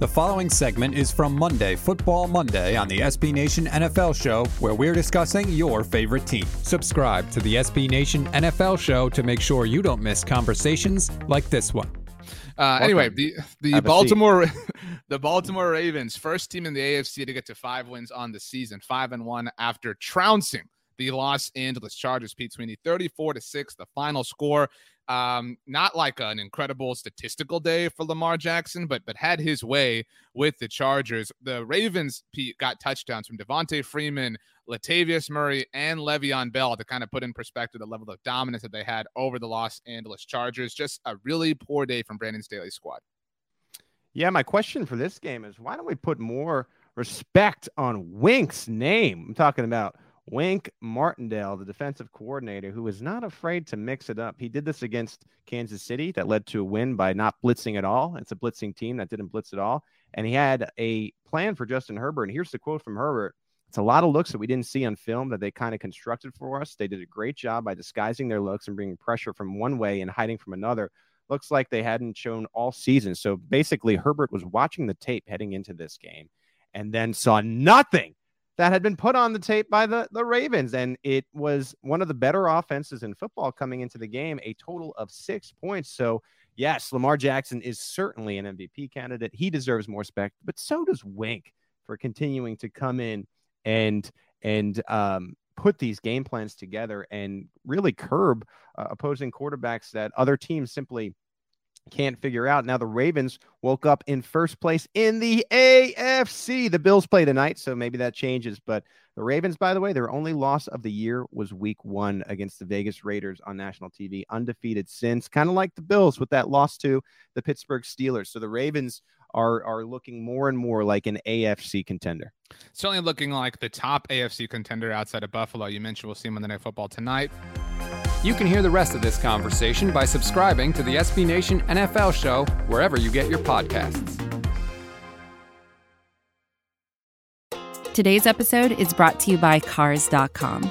The following segment is from Monday, Football Monday, on the SB Nation NFL Show, where we're discussing your favorite team. Subscribe to the SB Nation NFL Show to make sure you don't miss conversations like this one. Uh, anyway, the the Baltimore the Baltimore Ravens, first team in the AFC to get to five wins on the season, five and one after trouncing the Los Angeles Chargers. Pete Sweeney, thirty-four to six, the final score. Um, not like an incredible statistical day for Lamar Jackson, but but had his way with the Chargers. The Ravens got touchdowns from Devonta Freeman, Latavius Murray, and Le'Veon Bell to kind of put in perspective the level of dominance that they had over the Los Angeles Chargers. Just a really poor day from Brandon Staley's squad. Yeah, my question for this game is why don't we put more respect on Wink's name? I'm talking about Wink Martindale, the defensive coordinator, who is not afraid to mix it up. He did this against Kansas City that led to a win by not blitzing at all. It's a blitzing team that didn't blitz at all. And he had a plan for Justin Herbert. And here's the quote from Herbert It's a lot of looks that we didn't see on film that they kind of constructed for us. They did a great job by disguising their looks and bringing pressure from one way and hiding from another. Looks like they hadn't shown all season. So basically, Herbert was watching the tape heading into this game and then saw nothing that had been put on the tape by the, the Ravens. And it was one of the better offenses in football coming into the game, a total of six points. So, yes, Lamar Jackson is certainly an MVP candidate. He deserves more respect, but so does Wink for continuing to come in and and um, put these game plans together and really curb uh, opposing quarterbacks that other teams simply can't figure out. Now the Ravens woke up in first place in the AFC. The Bills play tonight, so maybe that changes. But the Ravens, by the way, their only loss of the year was week one against the Vegas Raiders on national TV, undefeated since, kind of like the Bills with that loss to the Pittsburgh Steelers. So the Ravens are are looking more and more like an AFC contender. Certainly looking like the top AFC contender outside of Buffalo. You mentioned we'll see them on the night football tonight. You can hear the rest of this conversation by subscribing to the SB Nation NFL show wherever you get your podcasts. Today's episode is brought to you by Cars.com.